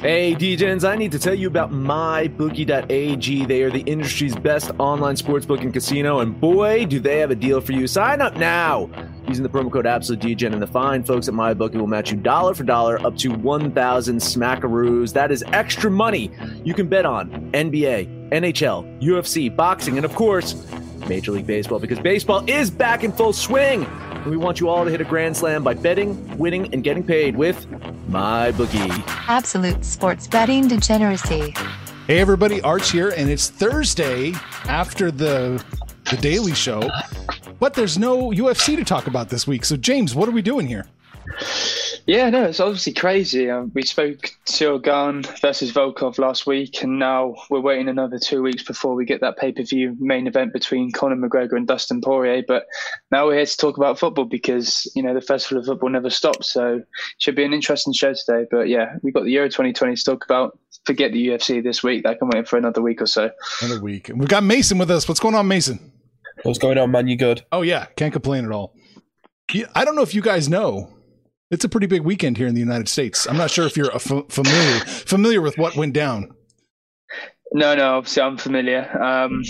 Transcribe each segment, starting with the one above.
Hey, DJs, I need to tell you about MyBookie.ag. They are the industry's best online sportsbook and casino, and boy, do they have a deal for you. Sign up now using the promo code AbsoluteDGen, and the fine folks at MyBookie will match you dollar for dollar up to 1,000 smackaroos. That is extra money you can bet on NBA, NHL, UFC, boxing, and of course, Major League Baseball, because baseball is back in full swing. And we want you all to hit a grand slam by betting, winning, and getting paid with MyBookie. Absolute sports betting degeneracy. Hey everybody, Arch here, and it's Thursday after the the Daily Show, but there's no UFC to talk about this week. So James, what are we doing here? Yeah, no, it's obviously crazy. Uh, we spoke to Gane versus Volkov last week, and now we're waiting another two weeks before we get that pay per view main event between Conor McGregor and Dustin Poirier. But now we're here to talk about football because you know the festival of football never stops. So it should be an interesting show today. But yeah, we've got the Euro 2020 to talk about. Forget the UFC this week. That can wait for another week or so. Another week. And we've got Mason with us. What's going on, Mason? What's going on, man? You good? Oh yeah, can't complain at all. Yeah, I don't know if you guys know. It's a pretty big weekend here in the United States. I'm not sure if you're f- familiar familiar with what went down. No, no, obviously I'm familiar. Um,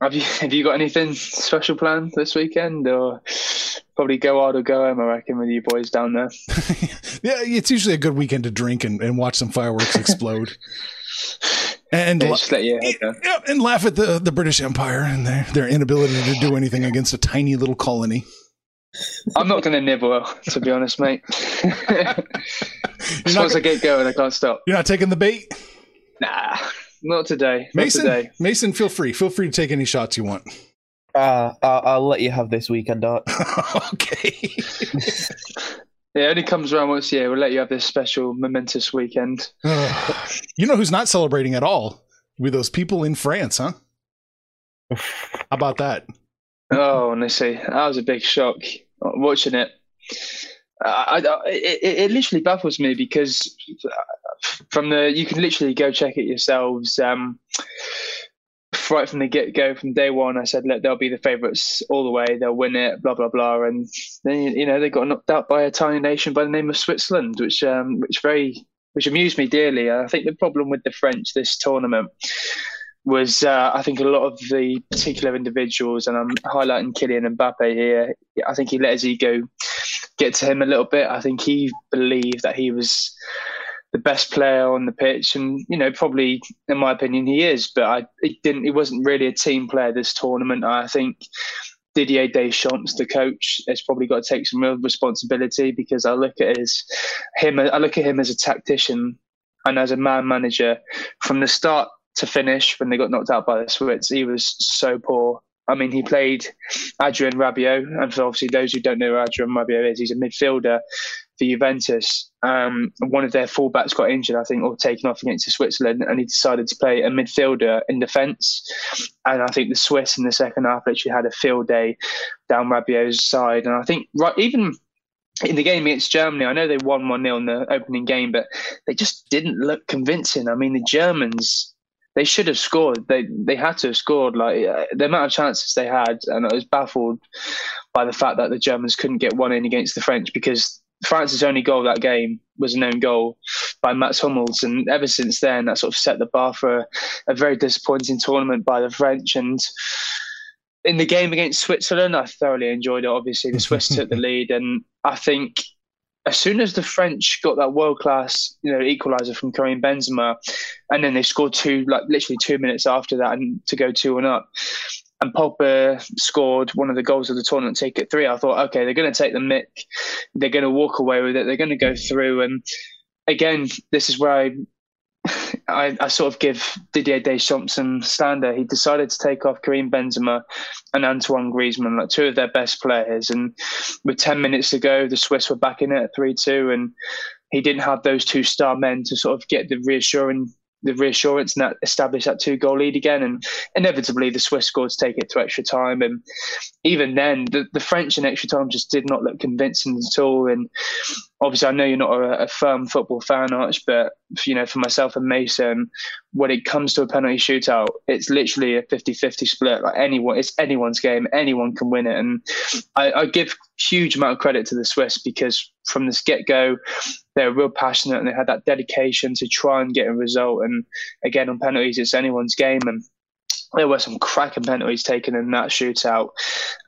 have you have you got anything special planned this weekend, or probably go out or go home? I reckon with you boys down there. yeah, it's usually a good weekend to drink and, and watch some fireworks explode. And, la- just let you- yeah, yeah, and laugh at the, the British Empire and their, their inability to do anything against a tiny little colony. I'm not going to nibble, to be honest, mate. As once I get going, I can't stop. You're not taking the bait, Nah, not today. Not Mason. today. Mason, feel free. Feel free to take any shots you want. Uh, I'll, I'll let you have this weekend, Arch. okay. Yeah, it only comes around once a year. We'll let you have this special, momentous weekend. you know who's not celebrating at all? With those people in France, huh? How about that? Oh, honestly, that was a big shock watching it. I, I, it, it it literally baffles me because from the you can literally go check it yourselves. Um, right from the get go, from day one, I said, "Look, they'll be the favourites all the way. They'll win it." Blah blah blah, and then you know they got knocked out by a tiny nation by the name of Switzerland, which um, which very which amused me dearly. I think the problem with the French this tournament was uh, I think a lot of the particular individuals, and I'm highlighting Kylian Mbappe here. I think he let his ego get to him a little bit. I think he believed that he was the best player on the pitch, and you know, probably in my opinion, he is. But I, it didn't. He wasn't really a team player this tournament. I think Didier Deschamps, the coach, has probably got to take some real responsibility because I look at his him. I look at him as a tactician and as a man manager from the start to finish when they got knocked out by the Swiss. He was so poor. I mean, he played Adrien Rabiot, and for obviously those who don't know who Adrien Rabiot is, he's a midfielder for Juventus. Um, one of their fullbacks got injured, I think, or taken off against Switzerland, and he decided to play a midfielder in defence. And I think the Swiss in the second half literally had a field day down Rabiot's side. And I think right, even in the game against Germany, I know they won 1 0 in the opening game, but they just didn't look convincing. I mean, the Germans, they should have scored. They they had to have scored. Like uh, the amount of chances they had, and I was baffled by the fact that the Germans couldn't get one in against the French because France's only goal that game was an own goal by Mats Hummels, and ever since then, that sort of set the bar for a, a very disappointing tournament by the French. And in the game against Switzerland, I thoroughly enjoyed it. Obviously, the Swiss took the lead, and I think as soon as the French got that world class, you know, equaliser from Karim Benzema, and then they scored two, like literally two minutes after that, and to go two and up, and Pogba scored one of the goals of the tournament, take it three. I thought, okay, they're going to take the mick, they're going to walk away with it, they're going to go through, and again, this is where I I, I, sort of give Didier Deschamps some slander. He decided to take off Karim Benzema and Antoine Griezmann, like two of their best players. And with 10 minutes to go, the Swiss were back in it at 3 2. And he didn't have those two star men to sort of get the reassuring the reassurance and that establish that two goal lead again. And inevitably, the Swiss scored to take it to extra time. And even then, the, the French in extra time just did not look convincing at all. And obviously, I know you're not a, a firm football fan, Arch, but you know, for myself and Mason, when it comes to a penalty shootout, it's literally a 50-50 split. Like anyone, it's anyone's game. Anyone can win it. And I, I give huge amount of credit to the Swiss because from this get go, they were real passionate and they had that dedication to try and get a result. And again, on penalties, it's anyone's game. And there were some cracking penalties taken in that shootout,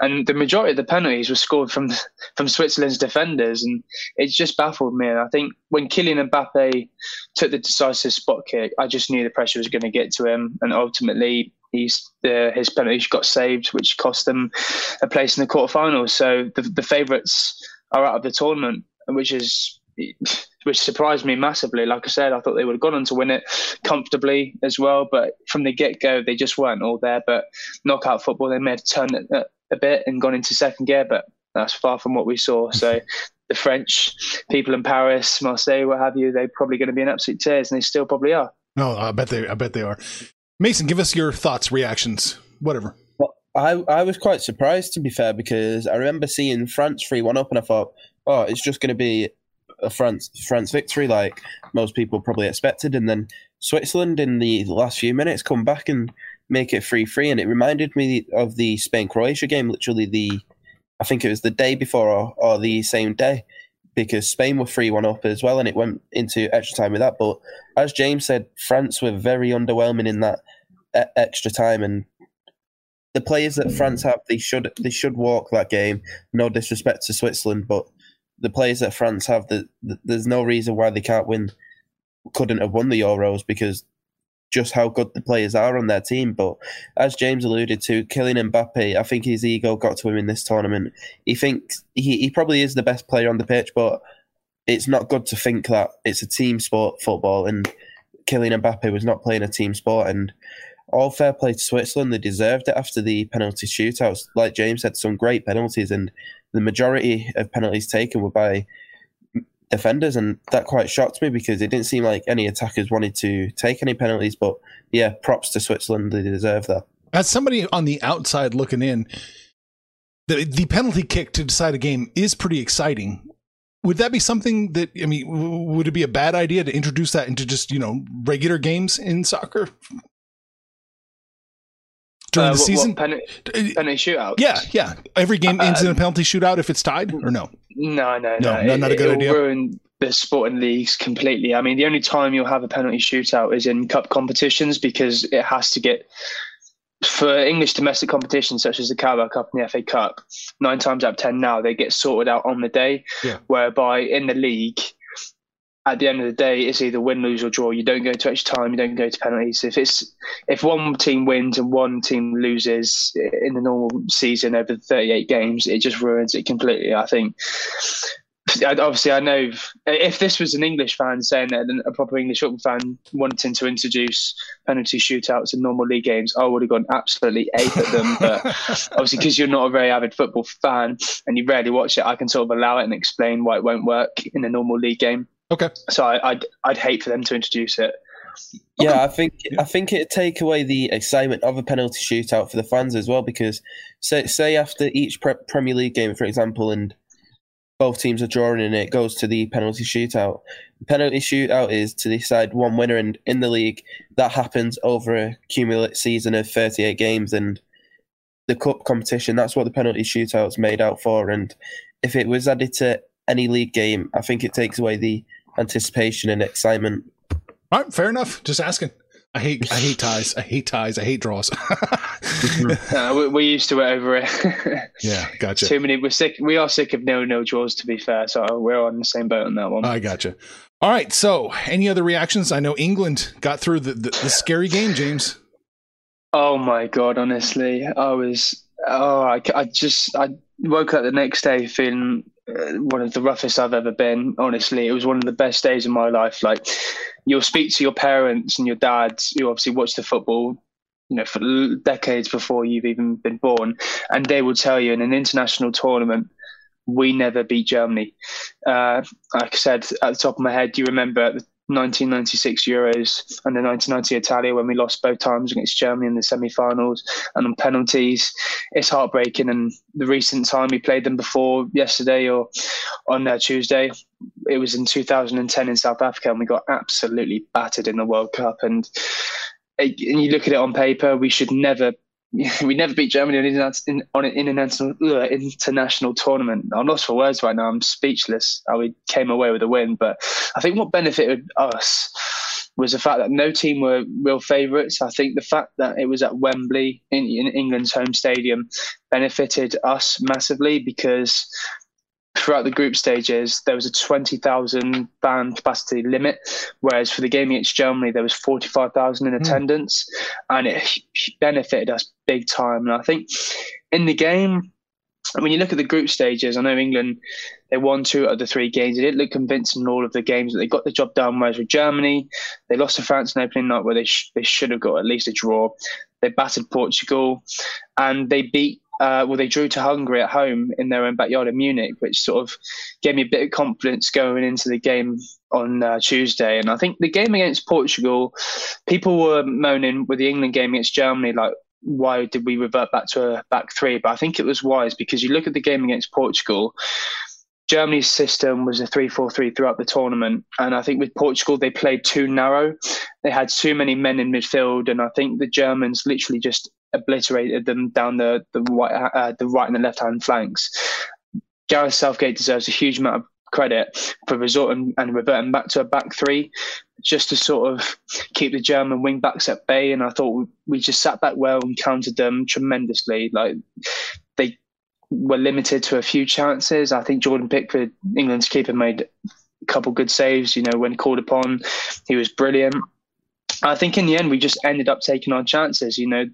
and the majority of the penalties were scored from from Switzerland's defenders, and it's just baffled me. And I think when Kylian Mbappe took the decisive spot kick, I just knew the pressure was going to get to him, and ultimately he's the, his penalty got saved, which cost them a place in the quarterfinals. So the, the favourites are out of the tournament, which is which surprised me massively. Like I said, I thought they would have gone on to win it comfortably as well, but from the get go, they just weren't all there. But knockout football, they may have turned it a bit and gone into second gear, but that's far from what we saw. So the French people in Paris, Marseille, what have you, they're probably going to be in absolute tears, and they still probably are. No, I bet they, I bet they are. Mason, give us your thoughts, reactions, whatever. Well, I I was quite surprised to be fair because I remember seeing France three one up, and I thought, oh, it's just going to be a France France victory like most people probably expected, and then Switzerland in the last few minutes come back and make it three three, and it reminded me of the Spain Croatia game. Literally the, I think it was the day before or, or the same day, because Spain were three one up as well, and it went into extra time with that. But as James said, France were very underwhelming in that extra time, and the players that France have, they should they should walk that game. No disrespect to Switzerland, but the players that France have, the, the, there's no reason why they can't win, couldn't have won the Euros because just how good the players are on their team. But as James alluded to, Kylian Mbappe, I think his ego got to him in this tournament. He thinks he, he probably is the best player on the pitch, but it's not good to think that it's a team sport, football, and Kylian Mbappe was not playing a team sport. And all fair play to Switzerland, they deserved it after the penalty shootouts. Like James said, some great penalties, and the majority of penalties taken were by defenders, and that quite shocked me because it didn't seem like any attackers wanted to take any penalties. But yeah, props to Switzerland; they deserve that. As somebody on the outside looking in, the the penalty kick to decide a game is pretty exciting. Would that be something that I mean? Would it be a bad idea to introduce that into just you know regular games in soccer? During uh, the season? What, penalty, uh, penalty shootout. Yeah, yeah. Every game ends uh, in a penalty shootout if it's tied, or no? No, no, no. No, it, not a good idea. Ruin the sporting leagues completely. I mean, the only time you'll have a penalty shootout is in cup competitions because it has to get for English domestic competitions such as the Carabao Cup and the FA Cup. Nine times out of ten now they get sorted out on the day, yeah. whereby in the league at the end of the day, it's either win, lose, or draw. You don't go to extra time. You don't go to penalties. If it's if one team wins and one team loses in the normal season over 38 games, it just ruins it completely. I think. Obviously, I know if this was an English fan saying that, a proper English football fan wanting to introduce penalty shootouts in normal league games, I would have gone absolutely ape at them. But obviously, because you're not a very avid football fan and you rarely watch it, I can sort of allow it and explain why it won't work in a normal league game. Okay. So I, would I'd hate for them to introduce it. Yeah, okay. I think I think it'd take away the excitement of a penalty shootout for the fans as well. Because say say after each pre- Premier League game, for example, and both teams are drawing and it goes to the penalty shootout. The penalty shootout is to decide one winner, and in the league that happens over a cumulative season of 38 games. And the cup competition, that's what the penalty shootout's made out for. And if it was added to any league game, I think it takes away the anticipation and excitement. All right, fair enough. Just asking. I hate I hate ties. I hate ties. I hate draws. uh, we, we're used to it over here. yeah, gotcha. Too many. We're sick. We are sick of no no draws. To be fair, so we're on the same boat on that one. I gotcha. All right. So, any other reactions? I know England got through the, the, the scary game, James. Oh my god! Honestly, I was. Oh, I, I just I woke up the next day feeling one of the roughest I've ever been. Honestly, it was one of the best days of my life. Like you'll speak to your parents and your dads who obviously watch the football you know for decades before you've even been born and they will tell you in an international tournament we never beat germany uh, like i said at the top of my head do you remember the 1996 Euros and the 1990 Italia when we lost both times against Germany in the semi-finals and on penalties. It's heartbreaking. And the recent time we played them before yesterday or on uh, Tuesday, it was in 2010 in South Africa, and we got absolutely battered in the World Cup. And and you look at it on paper, we should never we never beat Germany on, an international international tournament. I'm lost for words right now. I'm speechless how we came away with a win. But I think what benefited us was the fact that no team were real favourites. I think the fact that it was at Wembley in, in England's home stadium benefited us massively because throughout the group stages, there was a 20,000 fan capacity limit, whereas for the game against Germany, there was 45,000 in hmm. attendance, mm. and it benefited us big time. And I think in the game, when you look at the group stages, I know England they won two out of the three games. They didn't look convincing in all of the games, but they got the job done. Whereas with Germany, they lost to France in opening night, where they sh- they should have got at least a draw. They battered Portugal, and they beat uh, well, they drew to Hungary at home in their own backyard in Munich, which sort of gave me a bit of confidence going into the game on uh, Tuesday. And I think the game against Portugal, people were moaning with the England game against Germany, like, why did we revert back to a back three? But I think it was wise because you look at the game against Portugal. Germany's system was a 3 4 3 throughout the tournament. And I think with Portugal, they played too narrow. They had too many men in midfield. And I think the Germans literally just obliterated them down the the right uh, the right and the left hand flanks. Gareth Southgate deserves a huge amount of credit for resorting and reverting back to a back three, just to sort of keep the German wing backs at bay. And I thought we just sat back well and countered them tremendously. Like they were limited to a few chances. I think Jordan Pickford, England's keeper, made a couple good saves. You know, when called upon, he was brilliant. I think in the end we just ended up taking our chances. You know,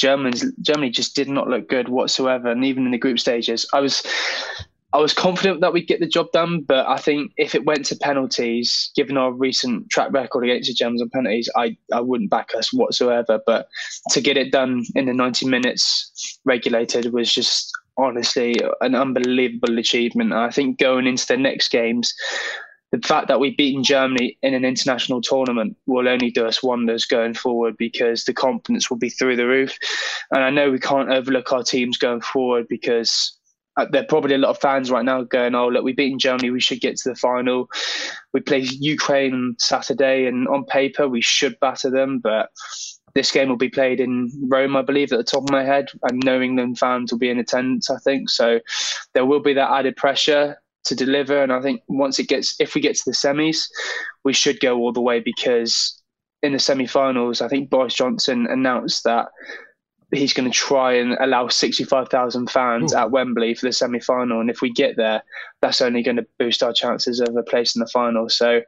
Germans Germany just did not look good whatsoever, and even in the group stages, I was I was confident that we'd get the job done, but I think if it went to penalties, given our recent track record against the Germans on penalties, I, I wouldn't back us whatsoever. But to get it done in the 90 minutes regulated was just honestly an unbelievable achievement. I think going into the next games, the fact that we've beaten Germany in an international tournament will only do us wonders going forward because the confidence will be through the roof. And I know we can't overlook our teams going forward because uh, there are probably a lot of fans right now going, "Oh, look, we've beaten Germany. We should get to the final." We play Ukraine Saturday, and on paper we should batter them, but this game will be played in Rome, I believe, at the top of my head, and no England fans will be in attendance. I think so. There will be that added pressure to deliver. And I think once it gets, if we get to the semis, we should go all the way because in the semi-finals, I think Boris Johnson announced that he's going to try and allow 65,000 fans Ooh. at Wembley for the semi-final. And if we get there, that's only going to boost our chances of a place in the final. So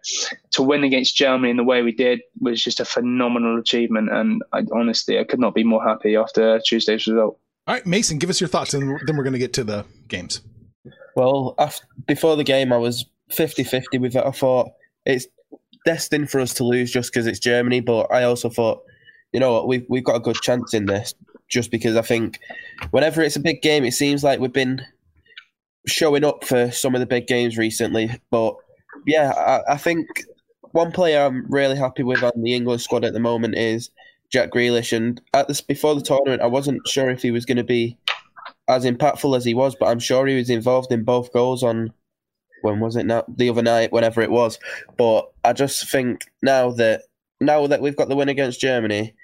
to win against Germany in the way we did was just a phenomenal achievement. And I, honestly, I could not be more happy after Tuesday's result. All right, Mason, give us your thoughts, and then we're going to get to the games. Well, after, before the game, I was 50 50 with it. I thought it's destined for us to lose just because it's Germany, but I also thought, you know what, we've, we've got a good chance in this just because I think whenever it's a big game, it seems like we've been showing up for some of the big games recently. But yeah, I, I think one player I'm really happy with on the England squad at the moment is Jack Grealish. And at this before the tournament, I wasn't sure if he was going to be as impactful as he was, but I'm sure he was involved in both goals on when was it now the other night, whenever it was. But I just think now that now that we've got the win against Germany,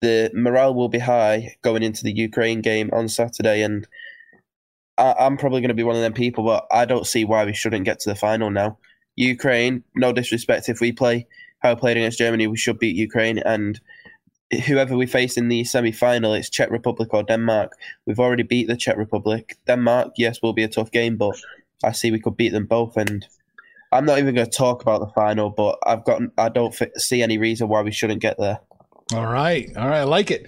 the morale will be high going into the Ukraine game on Saturday, and I, I'm probably going to be one of them people. But I don't see why we shouldn't get to the final now. Ukraine, no disrespect if we play how we played against Germany, we should beat Ukraine. And whoever we face in the semi final, it's Czech Republic or Denmark. We've already beat the Czech Republic. Denmark, yes, will be a tough game, but I see we could beat them both. And I'm not even going to talk about the final, but I've got I don't see any reason why we shouldn't get there. All right, all right, I like it.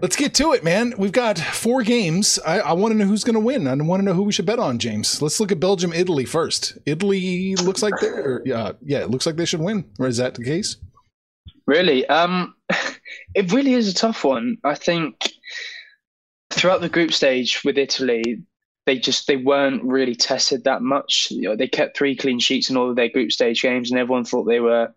Let's get to it, man. We've got four games. I, I want to know who's going to win. I want to know who we should bet on, James. Let's look at Belgium, Italy first. Italy looks like they're yeah, yeah. It looks like they should win. Or is that the case? Really, um, it really is a tough one. I think throughout the group stage with Italy, they just they weren't really tested that much. You know, they kept three clean sheets in all of their group stage games, and everyone thought they were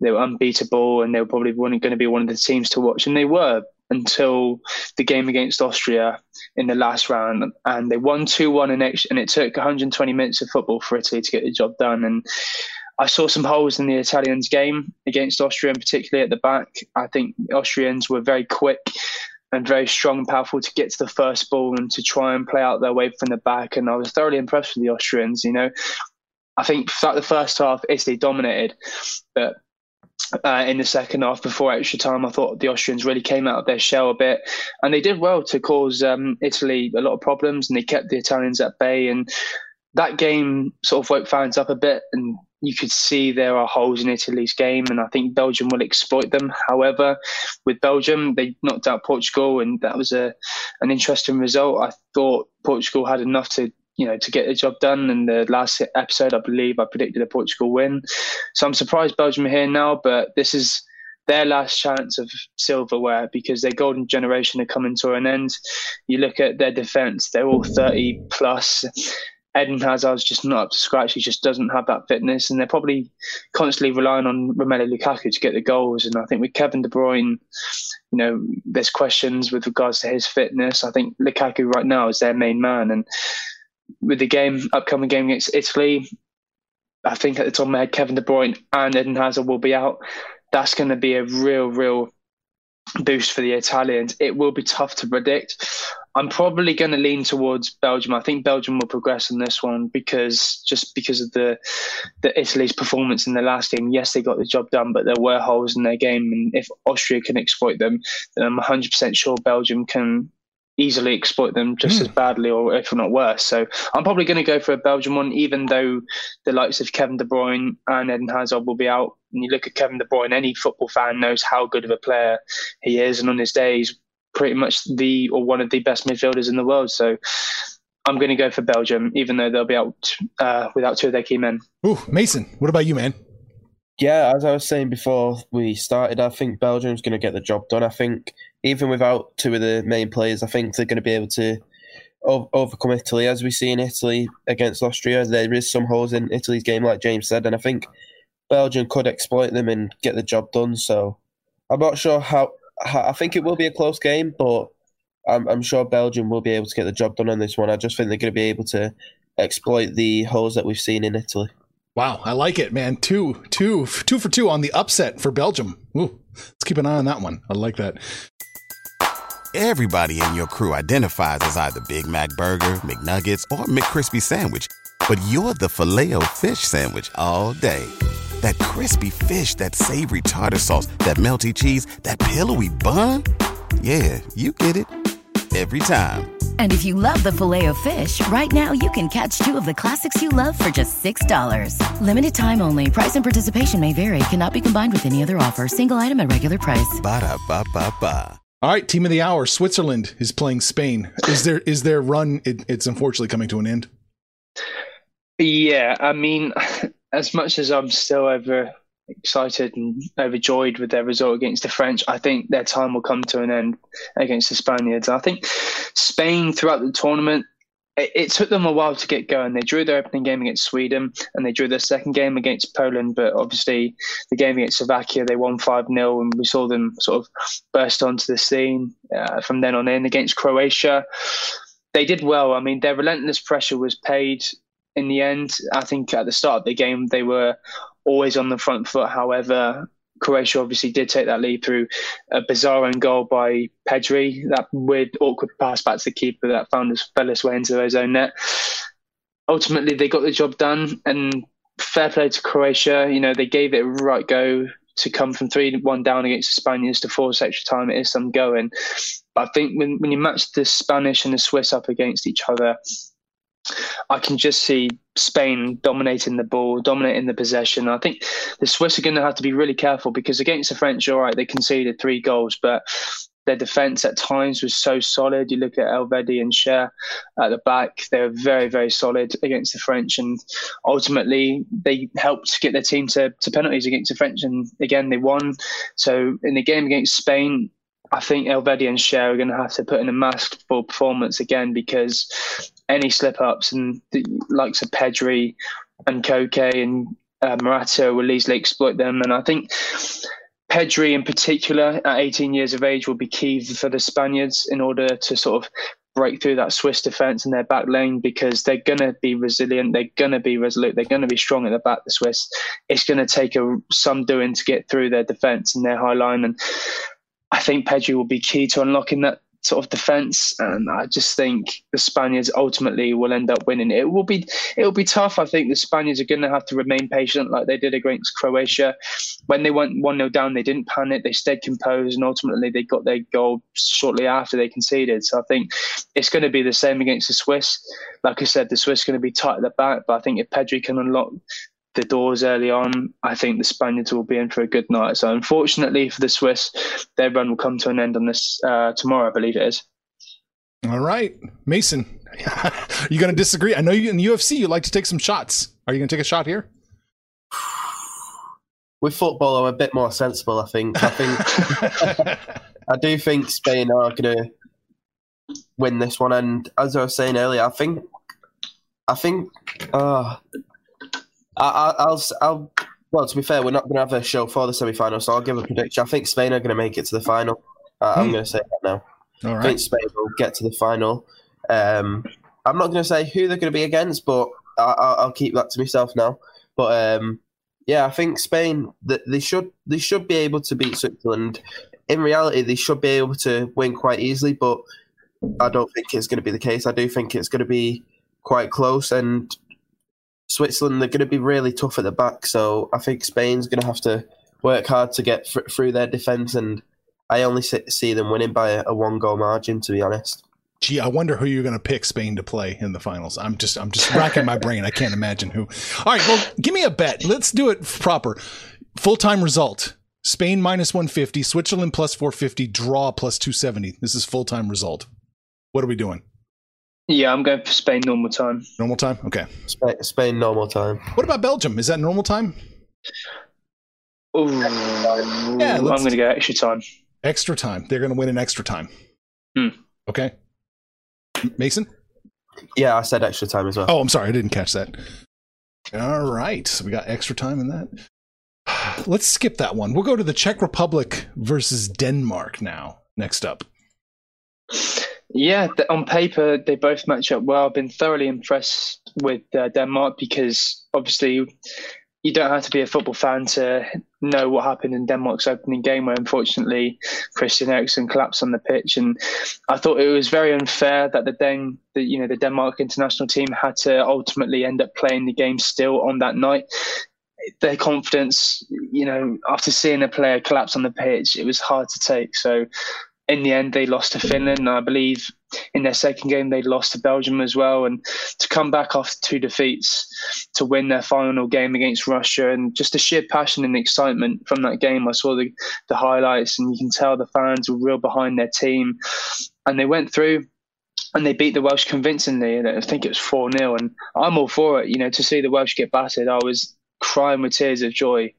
they were unbeatable, and they were probably going to be one of the teams to watch, and they were until the game against Austria in the last round, and they won two one and it took 120 minutes of football for Italy to get the job done, and. I saw some holes in the Italians' game against Austria, and particularly at the back. I think Austrians were very quick and very strong and powerful to get to the first ball and to try and play out their way from the back. And I was thoroughly impressed with the Austrians. You know, I think throughout the first half, Italy dominated, but uh, in the second half before extra time. I thought the Austrians really came out of their shell a bit, and they did well to cause um, Italy a lot of problems, and they kept the Italians at bay. And that game sort of woke fans up a bit, and you could see there are holes in Italy's game, and I think Belgium will exploit them. However, with Belgium, they knocked out Portugal, and that was a an interesting result. I thought Portugal had enough to you know to get the job done. In the last episode, I believe I predicted a Portugal win, so I'm surprised Belgium are here now. But this is their last chance of silverware because their golden generation are coming to an end. You look at their defense; they're all 30 plus. Eden Hazard's just not up to scratch. He just doesn't have that fitness, and they're probably constantly relying on Romelu Lukaku to get the goals. And I think with Kevin De Bruyne, you know, there's questions with regards to his fitness. I think Lukaku right now is their main man, and with the game upcoming game against Italy, I think at the top of my head, Kevin De Bruyne and Eden Hazard will be out. That's going to be a real, real boost for the Italians. It will be tough to predict. I'm probably going to lean towards Belgium. I think Belgium will progress in this one because just because of the the Italy's performance in the last game. Yes, they got the job done, but there were holes in their game, and if Austria can exploit them, then I'm 100% sure Belgium can easily exploit them just mm. as badly or if not worse. So I'm probably going to go for a Belgian one, even though the likes of Kevin De Bruyne and Eden Hazard will be out. And you look at Kevin De Bruyne, any football fan knows how good of a player he is. And on his day, he's pretty much the or one of the best midfielders in the world. So I'm going to go for Belgium, even though they'll be out uh, without two of their key men. Ooh, Mason, what about you, man? Yeah, as I was saying before we started, I think Belgium's going to get the job done. I think even without two of the main players, I think they're going to be able to overcome Italy. As we see in Italy against Austria, there is some holes in Italy's game, like James said, and I think Belgium could exploit them and get the job done. So I'm not sure how. How I think it will be a close game, but I'm, I'm sure Belgium will be able to get the job done on this one. I just think they're going to be able to exploit the holes that we've seen in Italy. Wow, I like it, man. Two, two, two for two on the upset for Belgium. Ooh, let's keep an eye on that one. I like that. Everybody in your crew identifies as either Big Mac Burger, McNuggets, or McCrispy Sandwich, but you're the filet fish Sandwich all day. That crispy fish, that savory tartar sauce, that melty cheese, that pillowy bun. Yeah, you get it every time. And if you love the filet of fish, right now you can catch two of the classics you love for just $6. Limited time only. Price and participation may vary. Cannot be combined with any other offer. Single item at regular price. Ba da ba ba ba. All right, team of the hour. Switzerland is playing Spain. Is there is their run? It, it's unfortunately coming to an end. Yeah, I mean, as much as I'm still ever excited and overjoyed with their result against the French. I think their time will come to an end against the Spaniards. I think Spain throughout the tournament. It, it took them a while to get going. They drew their opening game against Sweden and they drew their second game against Poland. But obviously, the game against Slovakia, they won 5 0, and we saw them sort of burst onto the scene uh, from then on in. Against Croatia, they did well. I mean, their relentless pressure was paid in the end. I think at the start of the game, they were always on the front foot. However, Croatia obviously did take that lead through a bizarre own goal by Pedri, that weird, awkward pass back to the keeper that found his, fell his way into his own net. Ultimately, they got the job done, and fair play to Croatia. You know, they gave it a right go to come from 3 1 down against the Spaniards to force extra time. It is some going. But I think when, when you match the Spanish and the Swiss up against each other, I can just see Spain dominating the ball, dominating the possession. I think the Swiss are going to have to be really careful because against the French, all right, they conceded three goals, but their defence at times was so solid. You look at Elvedi and Schär at the back; they were very, very solid against the French, and ultimately they helped get their team to, to penalties against the French, and again they won. So in the game against Spain, I think Elvedi and Schär are going to have to put in a masterful performance again because any slip ups and the likes of Pedri and Koke and uh, Morata will easily exploit them. And I think Pedri, in particular, at 18 years of age, will be key for the Spaniards in order to sort of break through that Swiss defence in their back lane because they're going to be resilient, they're going to be resolute, they're going to be strong at the back. The Swiss, it's going to take a, some doing to get through their defence and their high line, and I think Pedri will be key to unlocking that sort of defense, and I just think the Spaniards ultimately will end up winning. It will be it will be tough. I think the Spaniards are going to have to remain patient, like they did against Croatia. When they went one 0 down, they didn't panic. They stayed composed, and ultimately they got their goal shortly after they conceded. So I think it's going to be the same against the Swiss. Like I said, the Swiss are going to be tight at the back, but I think if Pedri can unlock the doors early on, I think the Spaniards will be in for a good night. So, unfortunately for the Swiss, their run will come to an end on this uh, tomorrow, I believe it is. All right, Mason, you going to disagree? I know you in the UFC you like to take some shots. Are you going to take a shot here? With football, I'm a bit more sensible. I think. I think. I do think Spain are going to win this one, and as I was saying earlier, I think. I think. Uh, I, will I'll, well, to be fair, we're not going to have a show for the semi final, so I'll give a prediction. I think Spain are going to make it to the final. Uh, hmm. I'm going to say that now. All right. I think Spain will get to the final. Um, I'm not going to say who they're going to be against, but I, will keep that to myself now. But um, yeah, I think Spain that they should they should be able to beat Switzerland. In reality, they should be able to win quite easily, but I don't think it's going to be the case. I do think it's going to be quite close, and Switzerland, they're going to be really tough at the back. So I think Spain's going to have to work hard to get through their defence. And I only see them winning by a, a one goal margin, to be honest. Gee, I wonder who you're going to pick Spain to play in the finals. I'm just, I'm just racking my brain. I can't imagine who. All right, well, give me a bet. Let's do it proper. Full time result: Spain minus 150, Switzerland plus 450, draw plus 270. This is full time result. What are we doing? Yeah, I'm going for Spain normal time. Normal time? Okay. Spain, Spain normal time. What about Belgium? Is that normal time? Ooh, yeah, I'm going to go extra time. Extra time. They're going to win in extra time. Hmm. Okay. Mason? Yeah, I said extra time as well. Oh, I'm sorry. I didn't catch that. All right. So we got extra time in that. Let's skip that one. We'll go to the Czech Republic versus Denmark now. Next up. Yeah, on paper they both match up well. I've been thoroughly impressed with uh, Denmark because obviously you don't have to be a football fan to know what happened in Denmark's opening game, where unfortunately Christian Eriksen collapsed on the pitch. And I thought it was very unfair that the Den, the, you know, the Denmark international team had to ultimately end up playing the game still on that night. Their confidence, you know, after seeing a player collapse on the pitch, it was hard to take. So in the end, they lost to Finland. I believe in their second game, they lost to Belgium as well. And to come back after two defeats to win their final game against Russia and just the sheer passion and excitement from that game. I saw the, the highlights, and you can tell the fans were real behind their team. And they went through and they beat the Welsh convincingly. I think it was 4 0. And I'm all for it. You know, to see the Welsh get battered, I was crying with tears of joy.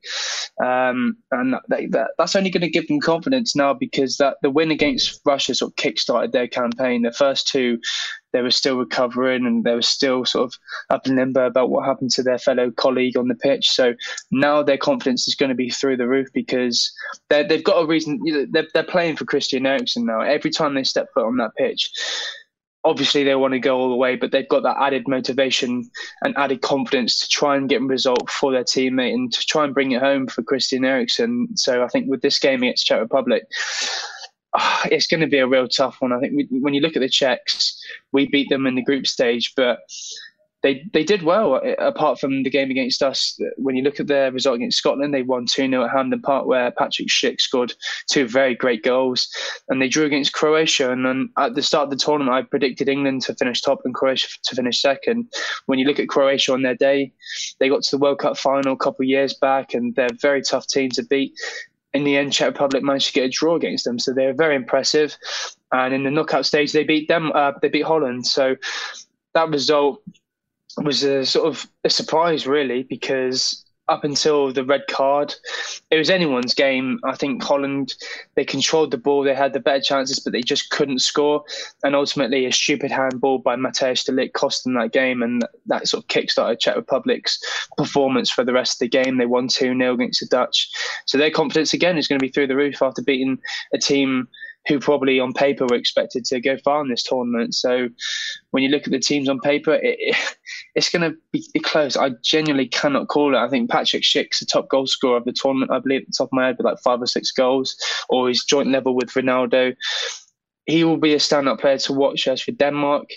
Um, and that, that, that's only going to give them confidence now because that the win against Russia sort of kick-started their campaign. The first two, they were still recovering and they were still sort of up in limbo about what happened to their fellow colleague on the pitch. So now their confidence is going to be through the roof because they've got a reason. You know, they're, they're playing for Christian Eriksen now. Every time they step foot on that pitch, obviously they want to go all the way, but they've got that added motivation and added confidence to try and get a result for their teammate and to try and bring it home for Christian Eriksen. So I think with this game against Czech Republic, ah, it's going to be a real tough one. I think when you look at the Czechs, we beat them in the group stage, but they they did well apart from the game against us. When you look at their result against Scotland, they won 2 0 at Hampden Park, where Patrick Schick scored two very great goals. And they drew against Croatia. And then at the start of the tournament, I predicted England to finish top and Croatia to finish second. When you look at Croatia on their day, they got to the World Cup final a couple of years back, and they're a very tough team to beat in the end, Czech Republic managed to get a draw against them, so they were very impressive. And in the knockout stage, they beat them. Uh, they beat Holland. So that result was a sort of a surprise, really, because up until the red card, it was anyone's game. I think Holland they controlled the ball, they had the better chances, but they just couldn't score. And ultimately, a stupid handball by Matthijs de cost them that game, and that sort of kickstarted Czech Republic's performance for the rest of the game. They won two 0 against the Dutch, so their confidence again is going to be through the roof after beating a team who probably on paper were expected to go far in this tournament. So when you look at the teams on paper, it, it's going to be close. I genuinely cannot call it. I think Patrick Schick's the top goal scorer of the tournament, I believe, at the top of my head, with like five or six goals, or he's joint level with Ronaldo. He will be a stand-up player to watch as for Denmark.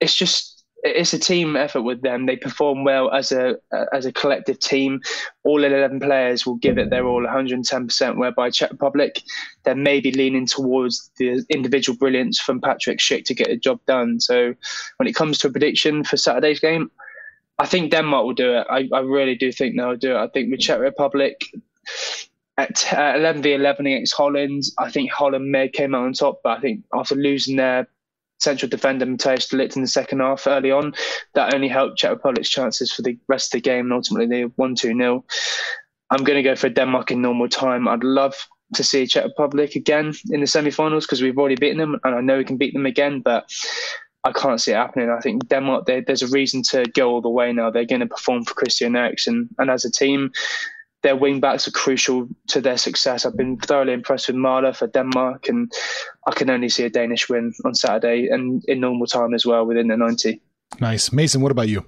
It's just it's a team effort with them. They perform well as a as a collective team. All eleven players will give it their all, 110 percent. Whereby Czech Republic, they're maybe leaning towards the individual brilliance from Patrick Schick to get the job done. So, when it comes to a prediction for Saturday's game, I think Denmark will do it. I, I really do think they'll do it. I think with Czech Republic. At uh, 11 v 11 against Holland, I think Holland may came out on top, but I think after losing their central defender Matthijs de in the second half early on. That only helped Czech Republic's chances for the rest of the game, and ultimately they won 2 0. I'm going to go for Denmark in normal time. I'd love to see Czech Republic again in the semi-finals because we've already beaten them, and I know we can beat them again, but I can't see it happening. I think Denmark, there's a reason to go all the way now. They're going to perform for Christian Eriksen, and as a team, their wing backs are crucial to their success. I've been thoroughly impressed with Mæhle for Denmark, and I can only see a Danish win on Saturday and in normal time as well within the 90. Nice. Mason, what about you?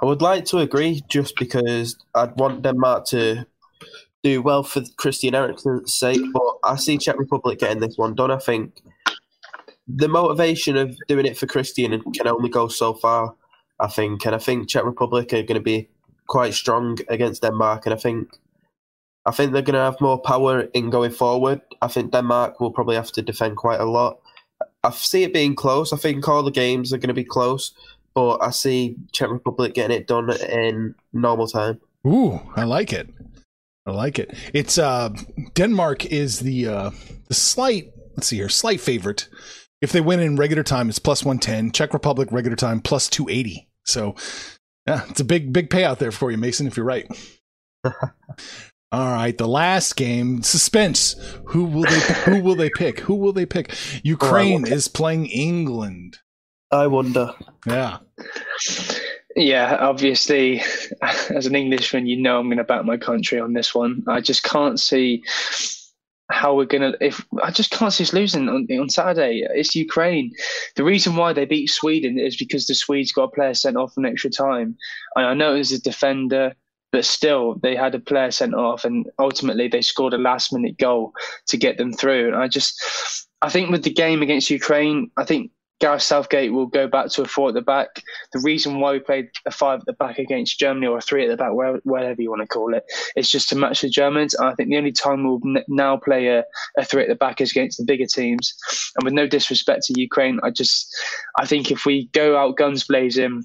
I would like to agree just because I'd want Denmark to do well for Christian Eriksen's sake, but I see Czech Republic getting this one done. I think the motivation of doing it for Christian can only go so far, I think. And I think Czech Republic are going to be quite strong against Denmark, and I think I think they're going to have more power in going forward. I think Denmark will probably have to defend quite a lot. I see it being close. I think all the games are going to be close, but I see Czech Republic getting it done in normal time. Ooh, I like it. I like it. It's uh Denmark is the uh the slight let's see here, slight favorite. If they win in regular time, it's plus 110. Czech Republic regular time plus 280. So yeah, it's a big, big payout there for you, Mason, if you're right. All right, the last game, suspense. Who will they? who will they pick? Who will they pick? Ukraine oh, is playing England. I wonder. Yeah. Yeah, obviously, as an Englishman, you know I'm going to back my country on this one. I just can't see how we're gonna if I just can't see us losing on, on Saturday. It's Ukraine. The reason why they beat Sweden is because the Swedes got a player sent off in extra time. And I know it was a defender, but still they had a player sent off and ultimately they scored a last minute goal to get them through. And I just I think with the game against Ukraine, I think Gareth Southgate will go back to a four at the back. The reason why we played a five at the back against Germany or a three at the back, whatever you want to call it, is just to match the Germans. And I think the only time we'll now play a, a three at the back is against the bigger teams. And with no disrespect to Ukraine, I just I think if we go out guns blazing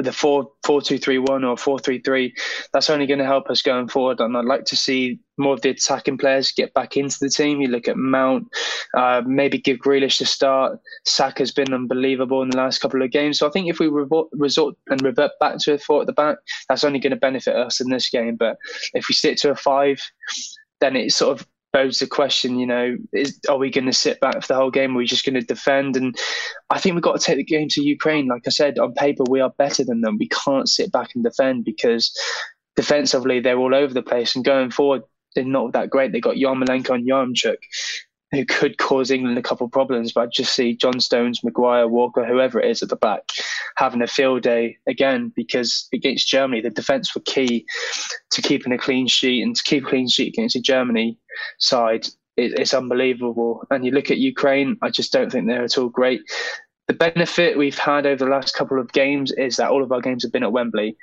with a 4 4 2 3 1 or 4 3 3, that's only going to help us going forward. And I'd like to see more of the attacking players get back into the team. You look at Mount, uh, maybe give Grealish the start. Saka's been unbelievable in the last couple of games. So I think if we resort, resort and revert back to a 4 at the back, that's only going to benefit us in this game. But if we stick to a 5, then it sort of bodes the question, you know, is, are we going to sit back for the whole game? Are we just going to defend? And I think we've got to take the game to Ukraine. Like I said, on paper, we are better than them. We can't sit back and defend because defensively, they're all over the place. And going forward, they're not that great. They got Yarmolenko and Yaremchuk who could cause England a couple of problems. But I just see John Stones, Maguire, Walker, whoever it is at the back, having a field day again because against Germany, the defence were key to keeping a clean sheet and to keep a clean sheet against the Germany side. It, it's unbelievable. And you look at Ukraine, I just don't think they're at all great. the benefit we've had over the last couple of games is that all of our games have been at Wembley.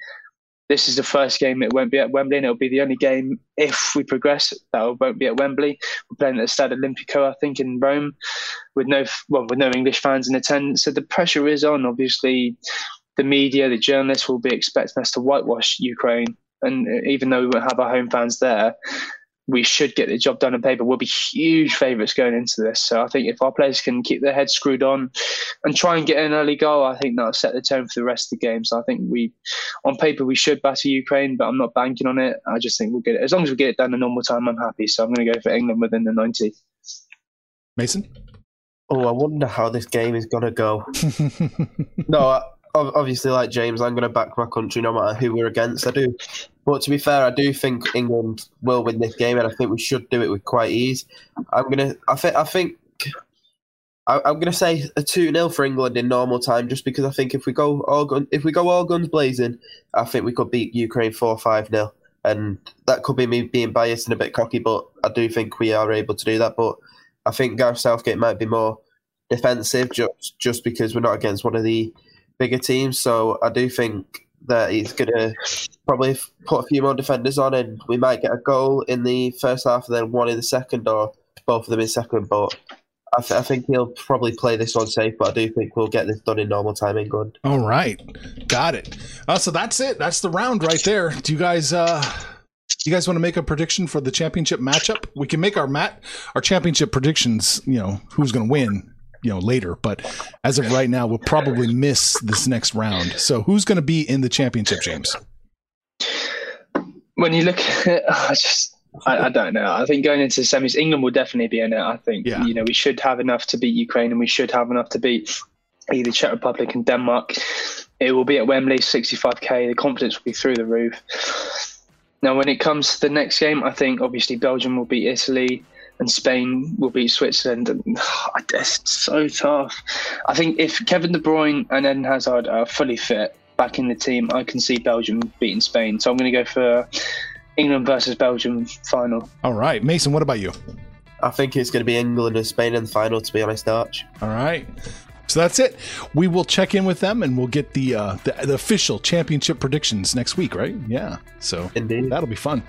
This is the first game it won't be at Wembley, and it'll be the only game if we progress that won't be at Wembley. We're playing at the Stade Olimpico, I think, in Rome, with no well with no English fans in attendance. So the pressure is on. Obviously, the media, the journalists will be expecting us to whitewash Ukraine, and even though we won't have our home fans there, we should get the job done on paper. We'll be huge favourites going into this. So I think if our players can keep their heads screwed on and try and get an early goal, I think that'll set the tone for the rest of the game. So I think we, on paper, we should batter Ukraine, but I'm not banking on it. I just think we'll get it. As long as we get it done in normal time, I'm happy. So I'm going to go for England within the 90. Mason? Oh, I wonder how this game is going to go. no, obviously, like James, I'm going to back my country no matter who we're against. I do. But to be fair, I do think England will win this game, and I think we should do it with quite ease. I'm gonna. I think. I think. I, am gonna say a two 0 for England in normal time, just because I think if we go all gun, if we go all guns blazing, I think we could beat Ukraine four five 0 and that could be me being biased and a bit cocky, but I do think we are able to do that. But I think Gareth Southgate might be more defensive, just just because we're not against one of the bigger teams. So I do think that he's to probably put a few more defenders on, and we might get a goal in the first half, and then one in the second, or both of them in second. But I, th- I think he'll probably play this one safe, but I do think we'll get this done in normal time, England. All right, got it. Uh, so that's it. That's the round right there. Do you guys? Uh you guys want to make a prediction for the championship matchup? We can make our mat our championship predictions. You know who's going to win you know later. But as of right now, we'll probably miss this next round. So who's going to be in the championship, James? When you look at it, I just I, I, don't know. I think going into the semis, England will definitely be in it. I think yeah. you know we should have enough to beat Ukraine, and we should have enough to beat either Czech Republic and Denmark. It will be at Wembley, 65k. The confidence will be through the roof. Now, when it comes to the next game, I think obviously Belgium will beat Italy and Spain will beat Switzerland. And it's so tough. I think if Kevin De Bruyne and Eden Hazard are fully fit back in the team, I can see Belgium beating Spain. So I'm going to go for England versus Belgium final. All right, Mason. What about you? I think it's going to be England and Spain in the final. To be honest, Arch. All right. So that's it. We will check in with them and we'll get the, uh, the, the official championship predictions next week, right? Yeah. So Indeed. that'll be fun.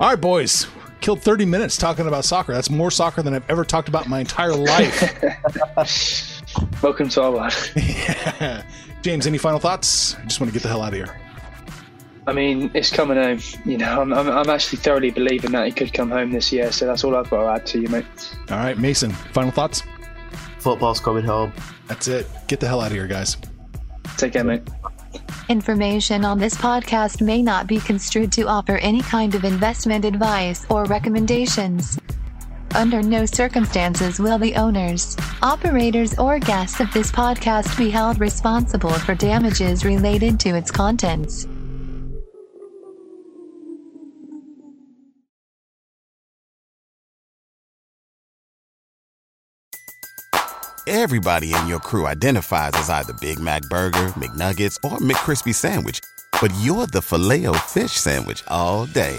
All right, boys killed 30 minutes talking about soccer. That's more soccer than I've ever talked about in my entire life. Welcome to our world. yeah. James, any final thoughts? I just want to get the hell out of here. I mean, it's coming home. You know, I'm, I'm, I'm actually thoroughly believing that he could come home this year. So that's all I've got to add to you, mate. All right, Mason, final thoughts? Football's coming home. That's it. Get the hell out of here, guys. Take care, mate. Information on this podcast may not be construed to offer any kind of investment advice or recommendations. Under no circumstances will the owners, operators, or guests of this podcast be held responsible for damages related to its contents. Everybody in your crew identifies as either Big Mac Burger, McNuggets, or McCrispy Sandwich. But you're the Filet-O-Fish Sandwich all day.